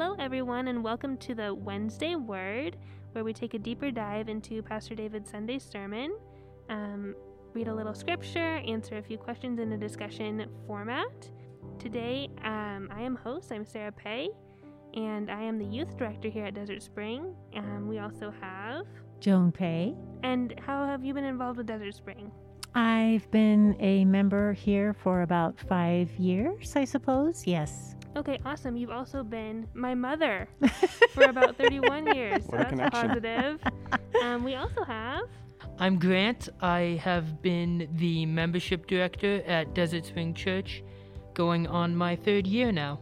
Hello, everyone, and welcome to the Wednesday Word, where we take a deeper dive into Pastor David's Sunday sermon, um, read a little scripture, answer a few questions in a discussion format. Today, um, I am host. I'm Sarah Pay, and I am the youth director here at Desert Spring. Um, we also have Joan Pay. And how have you been involved with Desert Spring? I've been a member here for about five years, I suppose. Yes. Okay, awesome. You've also been my mother for about 31 years. So What a that's connection. positive. Um, we also have. I'm Grant. I have been the membership director at Desert Spring Church going on my third year now.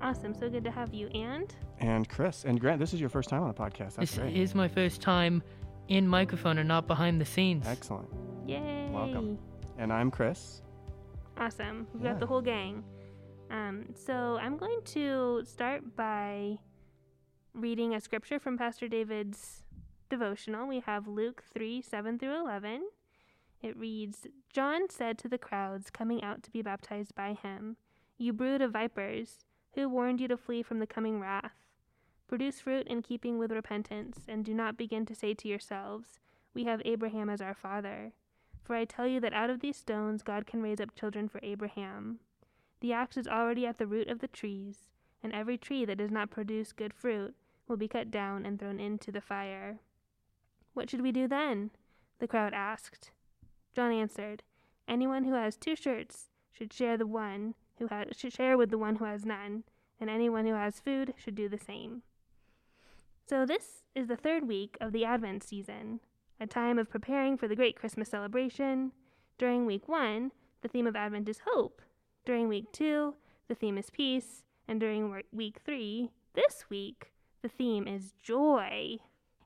Awesome. So good to have you. And And Chris and Grant, this is your first time on the podcast. That's this great. is my first time in microphone and not behind the scenes. Excellent. yay. Welcome. And I'm Chris. Awesome. We've Yeah. got the whole gang. Um, so I'm going to start by reading a scripture from Pastor David's devotional. We have Luke 3 7 through 11. It reads John said to the crowds coming out to be baptized by him, You brood of vipers, who warned you to flee from the coming wrath? Produce fruit in keeping with repentance, and do not begin to say to yourselves, We have Abraham as our father. For I tell you that out of these stones God can raise up children for Abraham. The axe is already at the root of the trees, and every tree that does not produce good fruit will be cut down and thrown into the fire. What should we do then? The crowd asked. John answered, Anyone who has two shirts should share the one who should share with the one who has none, and anyone who has food should do the same. So this is the third week of the Advent season, a time of preparing for the great Christmas celebration. During week 1, the theme of Advent is hope. During week 2, the theme is peace, and during week 3, this week, the theme is joy.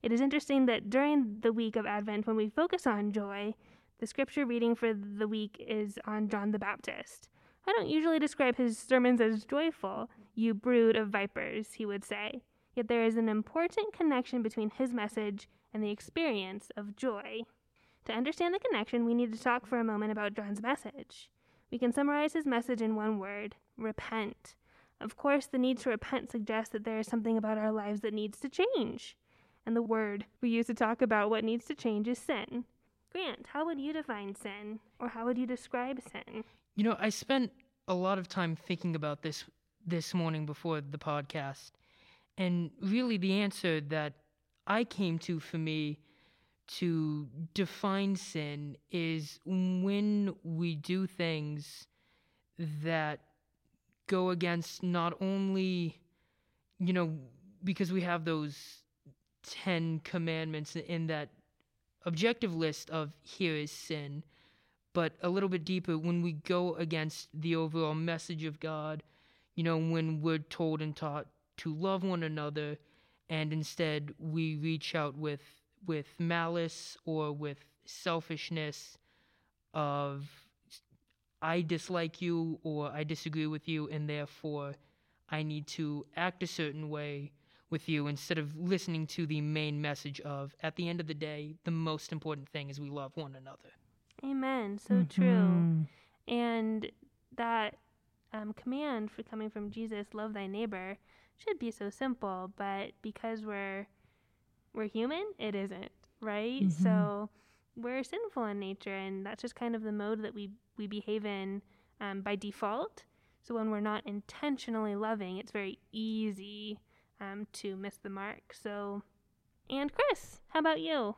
It is interesting that during the week of Advent, when we focus on joy, the scripture reading for the week is on John the Baptist. I don't usually describe his sermons as joyful, you brood of vipers, he would say. Yet there is an important connection between his message and the experience of joy. To understand the connection, we need to talk for a moment about John's message. We can summarize his message in one word repent. Of course, the need to repent suggests that there is something about our lives that needs to change. And the word we use to talk about what needs to change is sin. Grant, how would you define sin? Or how would you describe sin? You know, I spent a lot of time thinking about this this morning before the podcast. And really the answer that I came to for me to define sin is when we do things that go against not only you know because we have those 10 commandments in that objective list of here is sin but a little bit deeper when we go against the overall message of God, you know, when we're told and taught to love one another and instead we reach out with with malice or with selfishness of I dislike you or I disagree with you and therefore I need to act a certain way with you instead of listening to the main message of at the end of the day the most important thing is we love one another. Amen. So true. Mhm. And that um, command for coming from Jesus, love thy neighbor, should be so simple, but because we're we're human, it isn't, right? Mhm. So we're sinful in nature, and that's just kind of the mode that we we behave in um, by default. So when we're not intentionally loving, it's very easy um, to miss the mark. So, and Chris, how about you?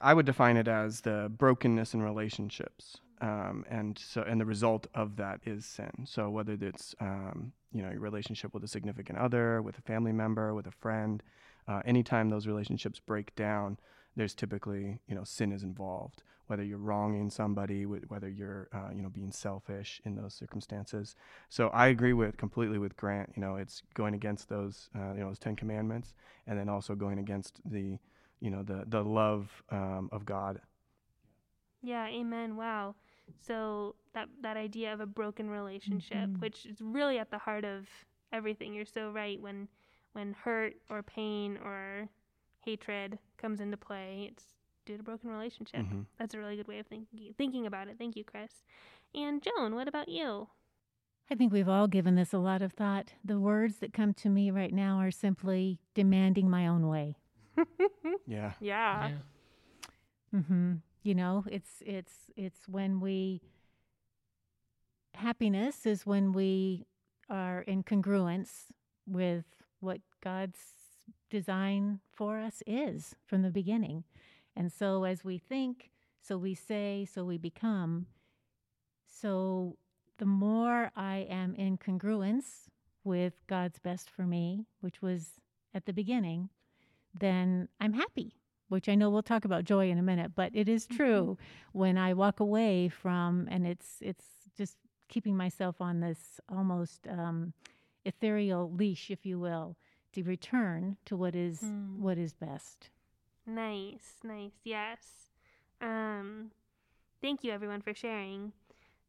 I would define it as the brokenness in relationships, um, and so and the result of that is sin. So whether it's um, you know your relationship with a significant other, with a family member, with a friend, uh, anytime those relationships break down, there's typically you know sin is involved. Whether you're wronging somebody, whether you're uh, you know being selfish in those circumstances. So I agree with completely with Grant. You know, it's going against those uh, you know those Ten Commandments, and then also going against the you know the the love um, of God. Yeah, amen. Wow. So that that idea of a broken relationship, Mhm. which is really at the heart of everything. You're so right when when hurt or pain or hatred comes into play, it's due to broken relationship. Mhm. That's a really good way of thinking thinking about it. Thank you, Chris. And Joan, what about you? I think we've all given this a lot of thought. The words that come to me right now are simply demanding my own way. Yeah. Yeah. Mm-hmm. You know, it's it's it's when we happiness is when we are in congruence with what God's design for us is from the beginning. And so as we think, so we say, so we become. So the more I am in congruence with God's best for me, which was at the beginning, then I'm happy, which I know we'll talk about joy in a minute, but it is true when I walk away from and it's it's just keeping myself on this almost um, ethereal leash, if you will, to return to what is Hmm. what is best. Nice, nice, yes. Um, thank you everyone for sharing.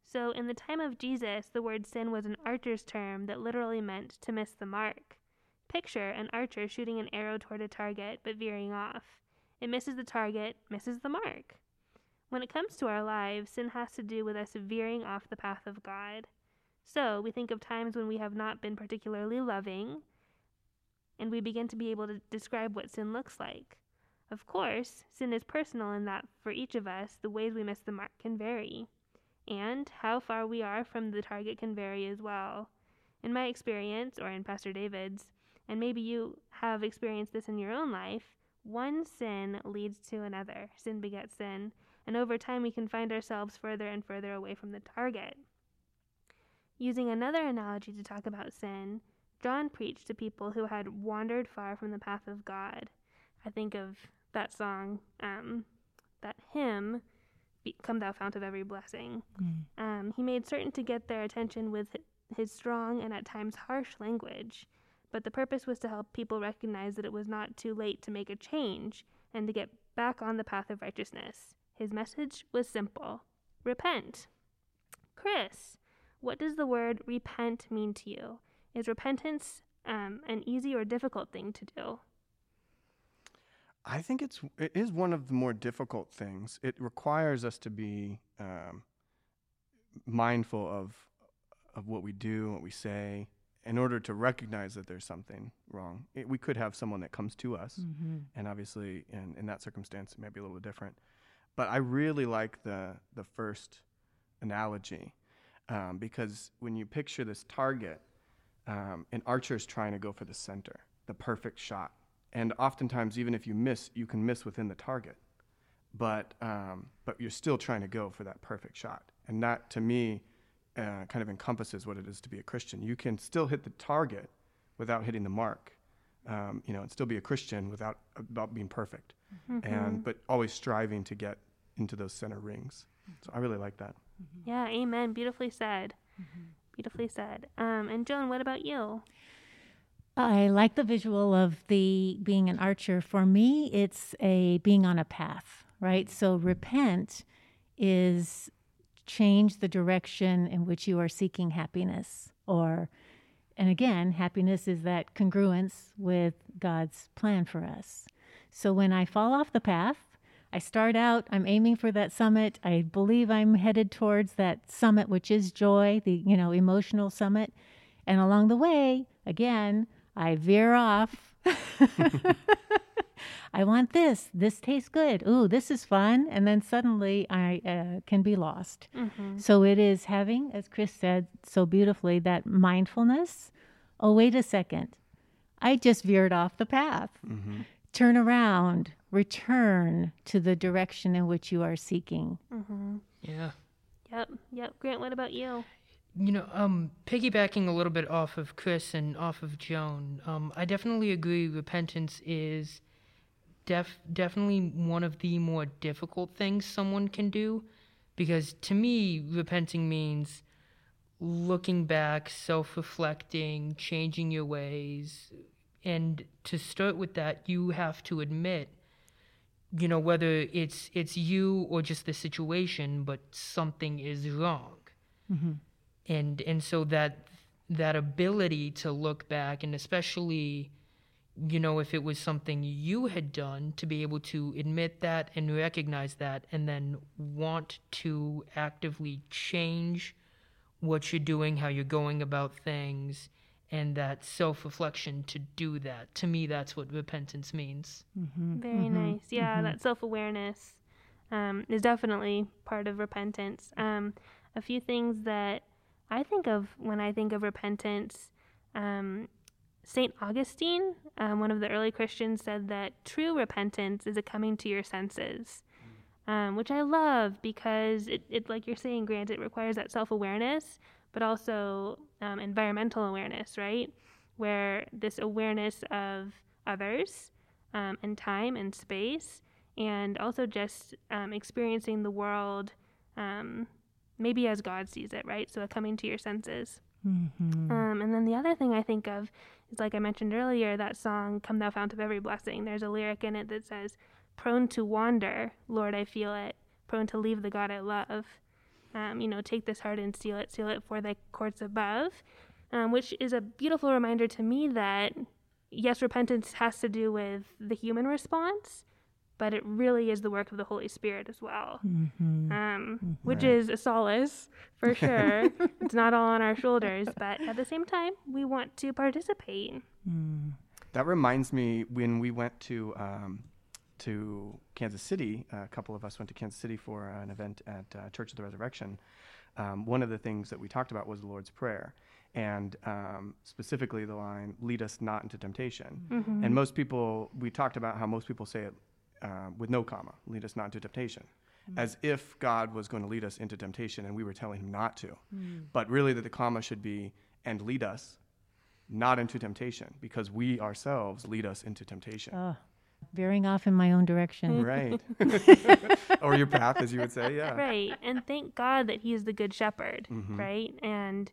So, in the time of Jesus, the word sin was an archer's term that literally meant to miss the mark. Picture an archer shooting an arrow toward a target but veering off. It misses the target, misses the mark. When it comes to our lives, sin has to do with us veering off the path of God. So, we think of times when we have not been particularly loving, and we begin to be able to describe what sin looks like. Of course, sin is personal in that for each of us, the ways we miss the mark can vary. And how far we are from the target can vary as well. In my experience, or in Pastor David's, and maybe you have experienced this in your own life, one sin leads to another. Sin begets sin. And over time, we can find ourselves further and further away from the target. Using another analogy to talk about sin, John preached to people who had wandered far from the path of God. I think of that song, um, that hymn, Be- Come Thou Fount of Every Blessing. Um, he made certain to get their attention with his strong and at times harsh language, but the purpose was to help people recognize that it was not too late to make a change and to get back on the path of righteousness. His message was simple repent. Chris, what does the word repent mean to you? Is repentance um, an easy or difficult thing to do? I think it's it is one of the more difficult things. It requires us to be um, mindful of of what we do, what we say, in order to recognize that there's something wrong. It, we could have someone that comes to us, Mm-hmm. and obviously, in, in that circumstance, it may be a little different. But I really like the the first analogy um, because when you picture this target, um, an is trying to go for the center, the perfect shot, and oftentimes, even if you miss, you can miss within the target, but um, but you're still trying to go for that perfect shot, and that to me uh, kind of encompasses what it is to be a Christian. You can still hit the target without hitting the mark, um, you know, and still be a Christian without about being perfect, and but always striving to get into those center rings. So I really like that. Yeah, amen. Beautifully said. Beautifully said. Um, and Joan, what about you? I like the visual of the being an archer. For me, it's a being on a path, right? So repent is change the direction in which you are seeking happiness or and again, happiness is that congruence with God's plan for us. So when I fall off the path, I start out, I'm aiming for that summit. I believe I'm headed towards that summit which is joy, the you know, emotional summit. And along the way, again, I veer off. I want this. This tastes good. Ooh, this is fun. And then suddenly I uh, can be lost. Mm-hmm. So it is having, as Chris said so beautifully, that mindfulness. Oh, wait a second. I just veered off the path. Mm-hmm. Turn around, return to the direction in which you are seeking. Mm-hmm. Yeah. Yep. Yep. Grant, what about you? You know, um, piggybacking a little bit off of Chris and off of Joan, um, I definitely agree. Repentance is def- definitely one of the more difficult things someone can do, because to me, repenting means looking back, self-reflecting, changing your ways, and to start with that, you have to admit, you know, whether it's it's you or just the situation, but something is wrong. Mm-hmm. And and so that that ability to look back and especially you know if it was something you had done to be able to admit that and recognize that and then want to actively change what you're doing, how you're going about things, and that self reflection to do that. To me, that's what repentance means. Mm-hmm. Very nice. Yeah, that self awareness um, is definitely part of repentance. Um, a few things that I think of when I think of repentance. Um, St. Augustine, um, one of the early Christians, said that true repentance is a coming to your senses, um, which I love because it, it, like you're saying, Grant, it requires that self awareness, but also um, environmental awareness, right? Where this awareness of others um, and time and space, and also just um, experiencing the world um, maybe as God sees it, right? So a coming to your senses. Mm-hmm. Um, and then the other thing I think of is, like I mentioned earlier, that song, Come Thou Fount of Every Blessing. There's a lyric in it that says, Prone to wander, Lord, I feel it, prone to leave the God I love. Um, you know, take this heart and seal it, seal it for the courts above, um, which is a beautiful reminder to me that, yes, repentance has to do with the human response, but it really is the work of the Holy Spirit as well Mm-hmm. um, which Right. is a solace for sure. it's not all on our shoulders, but at the same time, we want to participate. Mm. That reminds me when we went to um, to Kansas City. a couple of us went to Kansas City for an event at uh, Church of the Resurrection. Um, one of the things that we talked about was the Lord's Prayer, and um, specifically the line "Lead us not into temptation." Mm-hmm. And most people, we talked about how most people say it uh, with no comma, "Lead us not into temptation," as if God was going to lead us into temptation, and we were telling Him not to. But really, that the comma should be "and lead us." Not into temptation, because we ourselves lead us into temptation. Oh, veering off in my own direction. Right. or your path, as you would say, yeah. Right. And thank God that He is the Good Shepherd, Mhm. right? And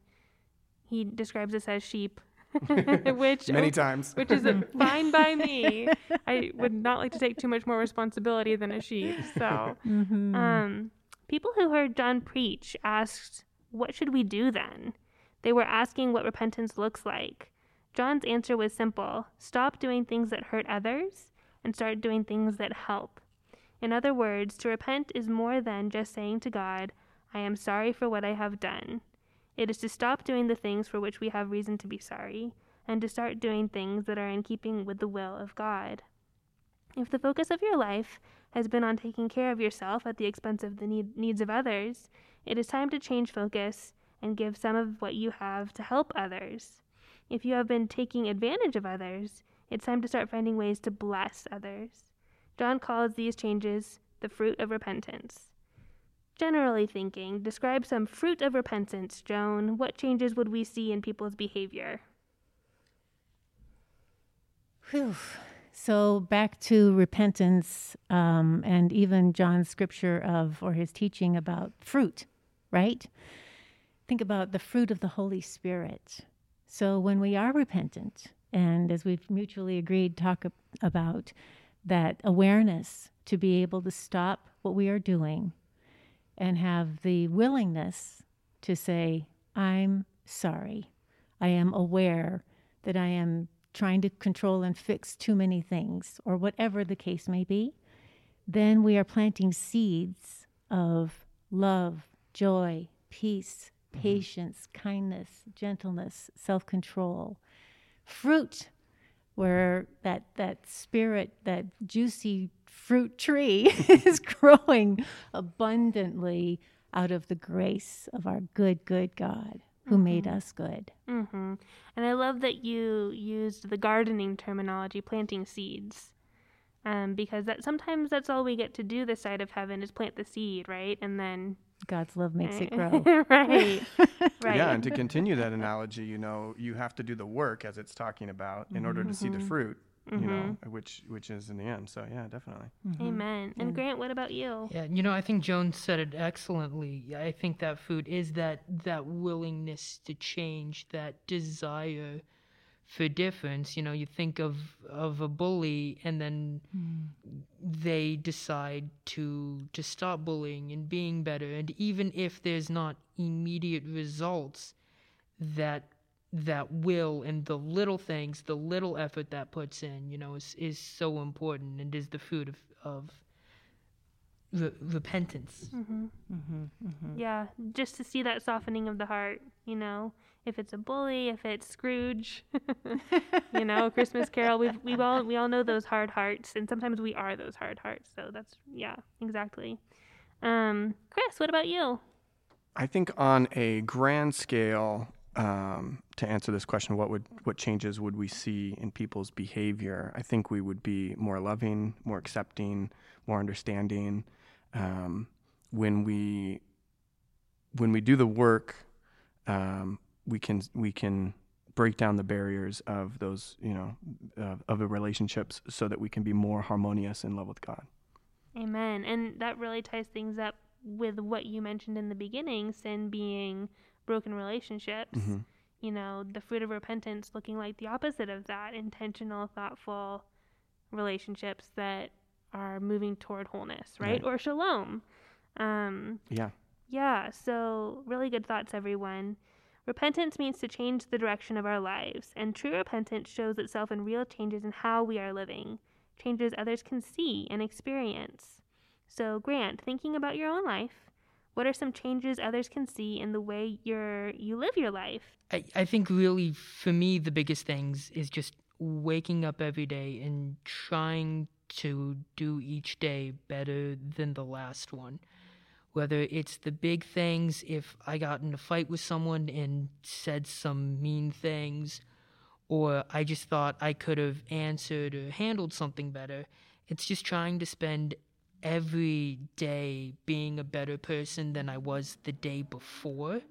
He describes us as sheep, which Many times. which is a fine by me. I would not like to take too much more responsibility than a sheep. So, Mm-hmm. um, people who heard John preach asked, What should we do then? They were asking what repentance looks like. John's answer was simple stop doing things that hurt others and start doing things that help. In other words, to repent is more than just saying to God, I am sorry for what I have done. It is to stop doing the things for which we have reason to be sorry and to start doing things that are in keeping with the will of God. If the focus of your life has been on taking care of yourself at the expense of the need- needs of others, it is time to change focus and give some of what you have to help others. If you have been taking advantage of others, it's time to start finding ways to bless others. John calls these changes the fruit of repentance. Generally thinking, describe some fruit of repentance, Joan. What changes would we see in people's behavior? Whew. So back to repentance, um, and even John's scripture of or his teaching about fruit, right? Think about the fruit of the Holy Spirit. So when we are repentant, and as we've mutually agreed, talk ab- about that awareness to be able to stop what we are doing and have the willingness to say, I'm sorry. I am aware that I am trying to control and fix too many things, or whatever the case may be, then we are planting seeds of love, joy, peace, mm-hmm. patience, kindness, gentleness, self control. Fruit, where that, that spirit, that juicy fruit tree is growing abundantly out of the grace of our good, good God who made us good. Mm-hmm. And I love that you used the gardening terminology, planting seeds, um, because that sometimes that's all we get to do this side of heaven is plant the seed, right? And then God's love makes it grow. right, right. Yeah, and to continue that analogy, you know, you have to do the work as it's talking about in order to see the mm-hmm. fruit, you know, mm-hmm. which which is in the end. So yeah, definitely. Mm-hmm. Amen. And Grant, what about you? Yeah, you know, I think Joan said it excellently. I think that food is that that willingness to change, that desire for difference. You know, you think of of a bully, and then hmm. they decide to to stop bullying and being better. And even if there's not immediate results, that that will and the little things, the little effort that puts in, you know, is is so important and is the fruit of of re- repentance. Mm-hmm. Mm-hmm, mm-hmm. Yeah, just to see that softening of the heart, you know, if it's a bully, if it's Scrooge, you know, Christmas Carol, we we all we all know those hard hearts, and sometimes we are those hard hearts. So that's yeah, exactly. Um, Chris, what about you? I think on a grand scale, um, to answer this question, what would what changes would we see in people's behavior? I think we would be more loving, more accepting, more understanding. Um, when we when we do the work, um, we can we can break down the barriers of those you know uh, of the relationships so that we can be more harmonious in love with God. Amen. And that really ties things up with what you mentioned in the beginning, sin being broken relationships. Mm-hmm. You know, the fruit of repentance looking like the opposite of that, intentional, thoughtful relationships that are moving toward wholeness, right? Right. Or shalom. Um, Yeah. yeah, so really good thoughts, everyone. Repentance means to change the direction of our lives, and true repentance shows itself in real changes in how we are living, changes others can see and experience. So, Grant, thinking about your own life, what are some changes others can see in the way you're, you live your life? I, I think really for me the biggest things is just waking up every day and trying to do each day better than the last one. Whether it's the big things, if I got in a fight with someone and said some mean things, or I just thought I could have answered or handled something better, it's just trying to spend every day being a better person than I was the day before.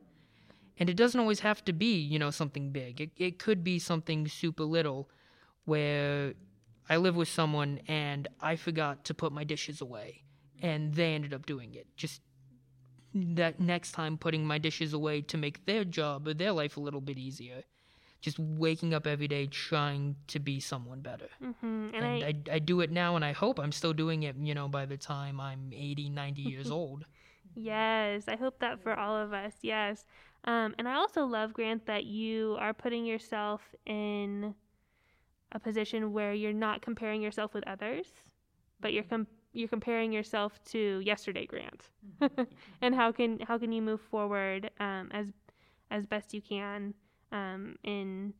And it doesn't always have to be, you know, something big. It, it could be something super little where I live with someone and I forgot to put my dishes away and they ended up doing it. Just that next time putting my dishes away to make their job or their life a little bit easier. Just waking up every day trying to be someone better. hmm And, And, I, I, I do it now and I hope I'm still doing it, you know, by the time I'm 80, 90 years old. Yes, I hope that for all of us. Yes. Um, and I also love, Grant, that you are putting yourself in a position where you're not comparing yourself with others, but you're com- you're comparing yourself to yesterday, Grant. and how can how can you move forward um, as as best you can um, in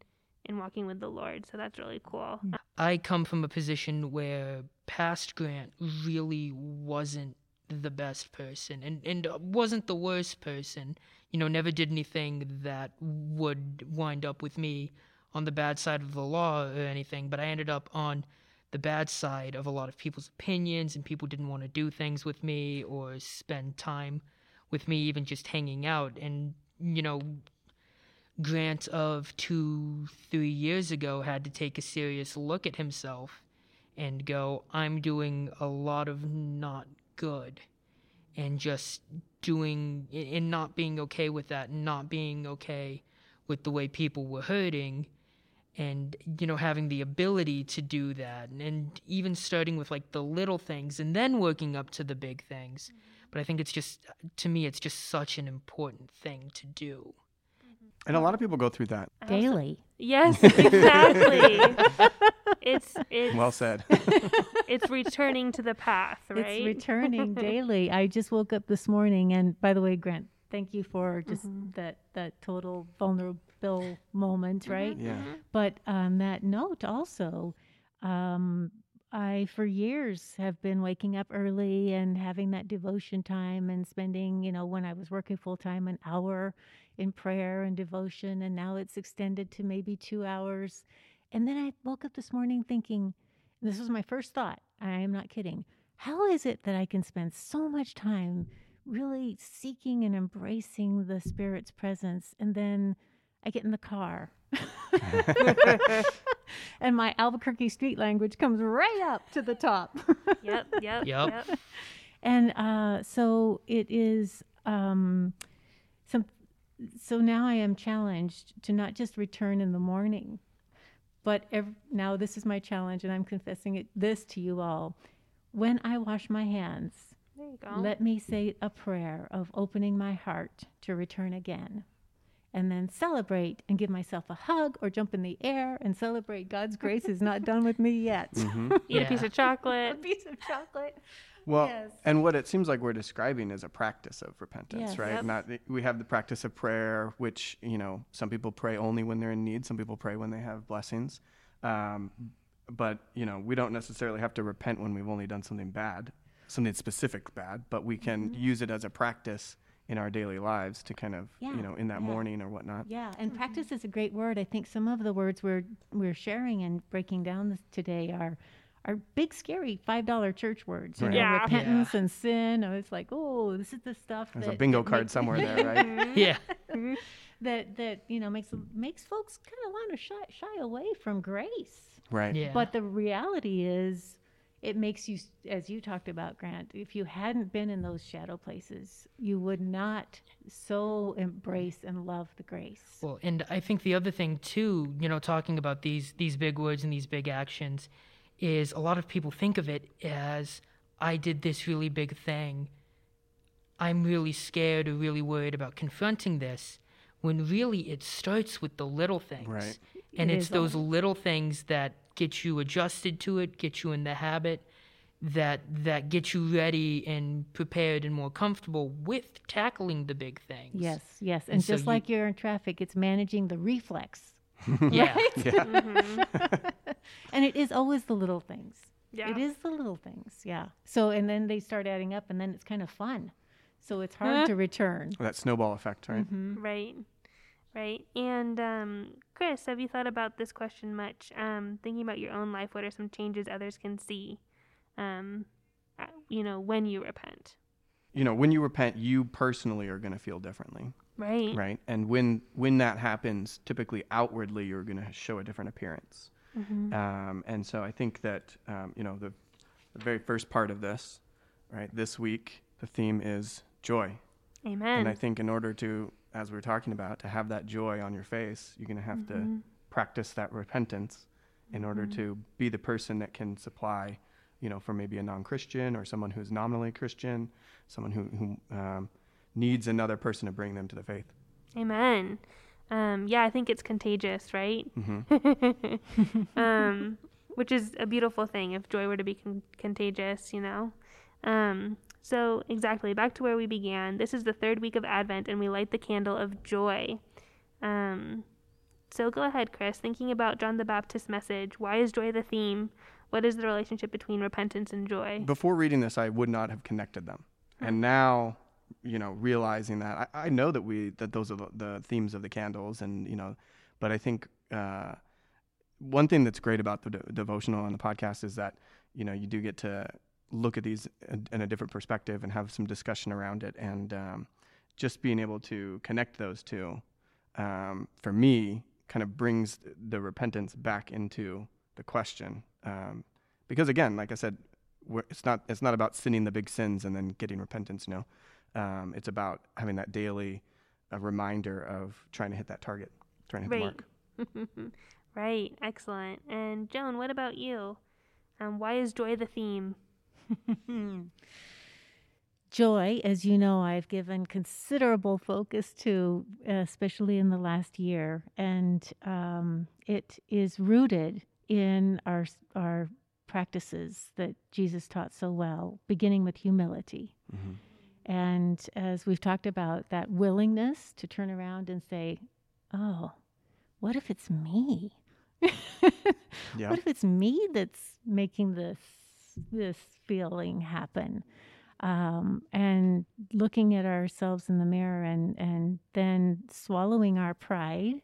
in walking with the Lord? So that's really cool. I come from a position where past Grant really wasn't the best person and, and wasn't the worst person. You know, never did anything that would wind up with me on the bad side of the law or anything, but I ended up on the bad side of a lot of people's opinions and people didn't want to do things with me or spend time with me, even just hanging out. And, you know, Grant of two, three years ago had to take a serious look at himself and go, I'm doing a lot of not good. And just doing, and not being okay with that, and not being okay with the way people were hurting. And, you know, having the ability to do that. And even starting with like the little things and then working up to the big things. But I think it's just, to me, it's just such an important thing to do. And a lot of people go through that. Daily. Yes, exactly. it's it's Well said. it's returning to the path, right? It's returning daily. I just woke up this morning, and by the way, Grant, thank you for just Mhm. that that total vulnerable moment, right? Yeah. Mhm. But on that note, also, um, I for years have been waking up early and having that devotion time and spending, you know, when I was working full time, an hour in prayer and devotion, and now it's extended to maybe two hours. And then I woke up this morning thinking, this was my first thought. I am not kidding. How is it that I can spend so much time really seeking and embracing the Spirit's presence, and then I get in the car? and my Albuquerque street language comes right up to the top. Yep, yep, Yep. and uh, so it is um, some. So now I am challenged to not just return in the morning, but ev- now this is my challenge, and I'm confessing it this to you all. When I wash my hands, There you go. let me say a prayer of opening my heart to return again. And then celebrate and give myself a hug or jump in the air and celebrate God's grace is not done with me yet. Mm-hmm. Eat a piece of chocolate. a piece of chocolate. Well, Yes. and what it seems like we're describing is a practice of repentance, Yes. right? Yep. Not we have the practice of prayer, which you know some people pray only when they're in need. Some people pray when they have blessings. Um, but you know we don't necessarily have to repent when we've only done something bad, something specific bad. But we can Mm-hmm. use it as a practice in our daily lives to kind of Yeah, you know in that yeah. morning or whatnot. Yeah, and mm-hmm. practice is a great word. I think some of the words we're we're sharing and breaking down this today are are big, scary five dollar church words. You Right. know, Yeah. repentance and sin. I was like, oh, this is the stuff. There's that, a bingo that card makes- somewhere there, right? Yeah. that that you know makes makes folks kind of want to shy shy away from grace. right. Yeah. But the reality is, it makes you, as you talked about, Grant. If you hadn't been in those shadow places, you would not so embrace and love the grace. Well, and I think the other thing too, you know, talking about these these big words and these big actions, is a lot of people think of it as I did this really big thing. I'm really scared or really worried about confronting this, when really it starts with the little things. Right. And It it's those all- little things that get you adjusted to it, get you in the habit, that that gets you ready and prepared and more comfortable with tackling the big things. Yes, yes. And, And just you- like you're in traffic, it's managing the reflex. Yeah. And it is always the little things. Yeah. It is the little things. Yeah. So, and then they start adding up, and then it's kind of fun. So it's hard to return. That snowball effect, right? Mm-hmm. Right. Right. And um, Chris, have you thought about this question much? Um, thinking about your own life, what are some changes others can see? Um, uh, you know, when you repent. You know, when you repent, you personally are going to feel differently. Right. right and when when that happens typically outwardly you're going to show a different appearance Mm-hmm. um, and so i think that um, you know the, the very first part of this right this week the theme is joy Amen. and i think in order to as we are talking about to have that joy on your face you're going to have Mm-hmm. to practice that repentance in order to be the person that can supply you know for maybe a non-christian or someone who's nominally christian someone who, who um, needs another person to bring them to the faith Amen. Um, yeah, I think it's contagious, right? Mm-hmm. um, which is a beautiful thing if joy were to be con- contagious, you know? Um, so, exactly, back to where we began. This is the third week of Advent, and we light the candle of joy. Um, so, go ahead, Chris. Thinking about John the Baptist's message, why is joy the theme? What is the relationship between repentance and joy? before reading this, I would not have connected them, and now, you know, realizing that I, I know that we that those are the, the themes of the candles, and you know, but I think uh, one thing that's great about the de- devotional and the podcast is that you know you do get to look at these in, in a different perspective and have some discussion around it, and um, just being able to connect those two, um, for me, kind of brings the repentance back into the question, um, because again, like I said, we're, it's not it's not about sinning the big sins and then getting repentance. Know, um, it's about having that daily uh, reminder of trying to hit that target, trying to hit Right. the mark. right. Excellent. And Joan, what about you? Um, why is joy the theme? Joy, as you know, I've given considerable focus to, especially in the last year, and um, it is rooted in our our practices that Jesus taught so well, beginning with humility. Mhm. And as we've talked about, that willingness to turn around and say, "Oh, what if it's me? Yeah. What if it's me that's making this this feeling happen?" Um, and looking at ourselves in the mirror, and and then swallowing our pride,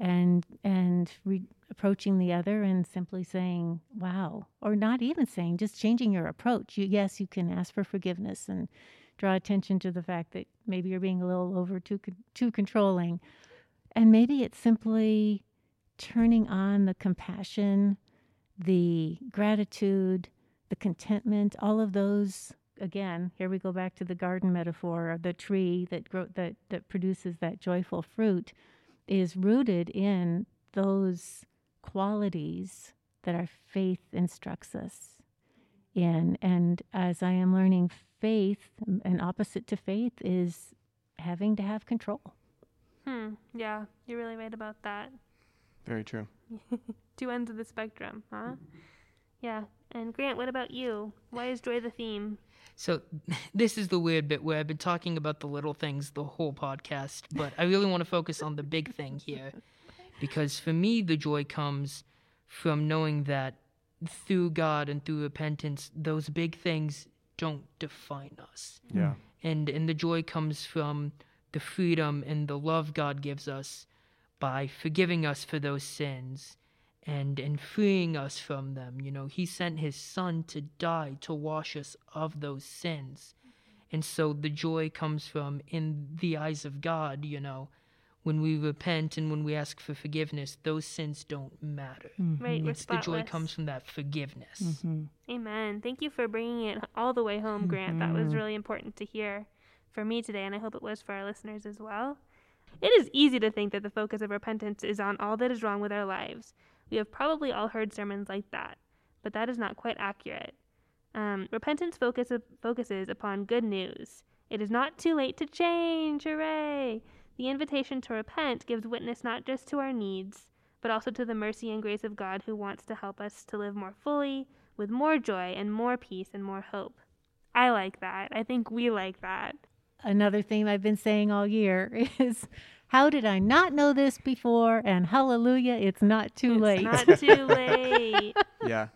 and and re- approaching the other and simply saying, "Wow," or not even saying, just changing your approach. You, yes, you can ask for forgiveness and draw attention to the fact that maybe you're being a little over too too controlling, and maybe it's simply turning on the compassion, the gratitude, the contentment, all of those. Again, here we go back to the garden metaphor of the tree that grow, that that produces that joyful fruit is rooted in those qualities that our faith instructs us in. And as I am learning faith, an opposite to faith is having to have control. Hmm. Yeah, you're really right about that. Very true. Two ends of the spectrum, huh? Yeah. And Grant, what about you? Why is joy the theme? So this is the weird bit where I've been talking about the little things the whole podcast, but I really want to focus on the big thing here. Because for me the joy comes from knowing that through God and through repentance, those big things don't define us. Yeah. And and the joy comes from the freedom and the love God gives us by forgiving us for those sins and and freeing us from them. You know, he sent his son to die to wash us of those sins. And so the joy comes from in the eyes of God, you know, when we repent and when we ask for forgiveness, those sins don't matter. Right, we're It's the joy comes from that forgiveness. Mm-hmm. Amen. Thank you for bringing it all the way home, Grant. That was really important to hear for me today, and I hope it was for our listeners as well. It is easy to think that the focus of repentance is on all that is wrong with our lives. We have probably all heard sermons like that, but that is not quite accurate. Um, repentance focus, focuses upon good news. It is not too late to change. Hooray! The invitation to repent gives witness not just to our needs, but also to the mercy and grace of God who wants to help us to live more fully, with more joy and more peace and more hope. I like that. I think we like that. Another theme I've been saying all year is how did I not know this before? And hallelujah, it's not too It's late. not too late. Yeah.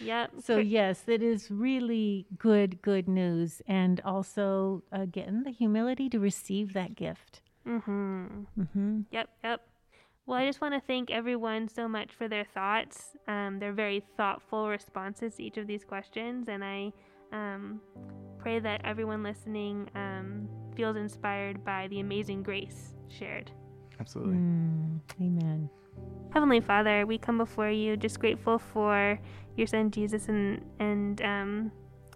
Yep. So yes, it is really good, good news, and also again the humility to receive that gift. Mm-hmm. Mm-hmm. Yep. Yep. Well, I just want to thank everyone so much for their thoughts. Um, they're very thoughtful responses to each of these questions, and I um, pray that everyone listening um, feels inspired by the amazing grace shared. Absolutely. Mm, amen. Heavenly Father, we come before you just grateful for your Son Jesus and and um,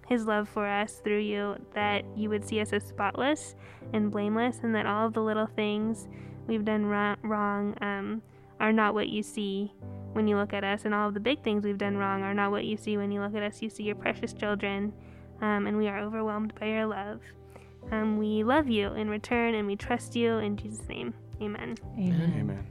His love for us through you. That you would see us as spotless and blameless, and that all of the little things we've done wrong, wrong um, are not what you see when you look at us, and all of the big things we've done wrong are not what you see when you look at us. You see your precious children, um, and we are overwhelmed by your love. Um, we love you in return, and we trust you in Jesus' name. Amen. Amen. Amen.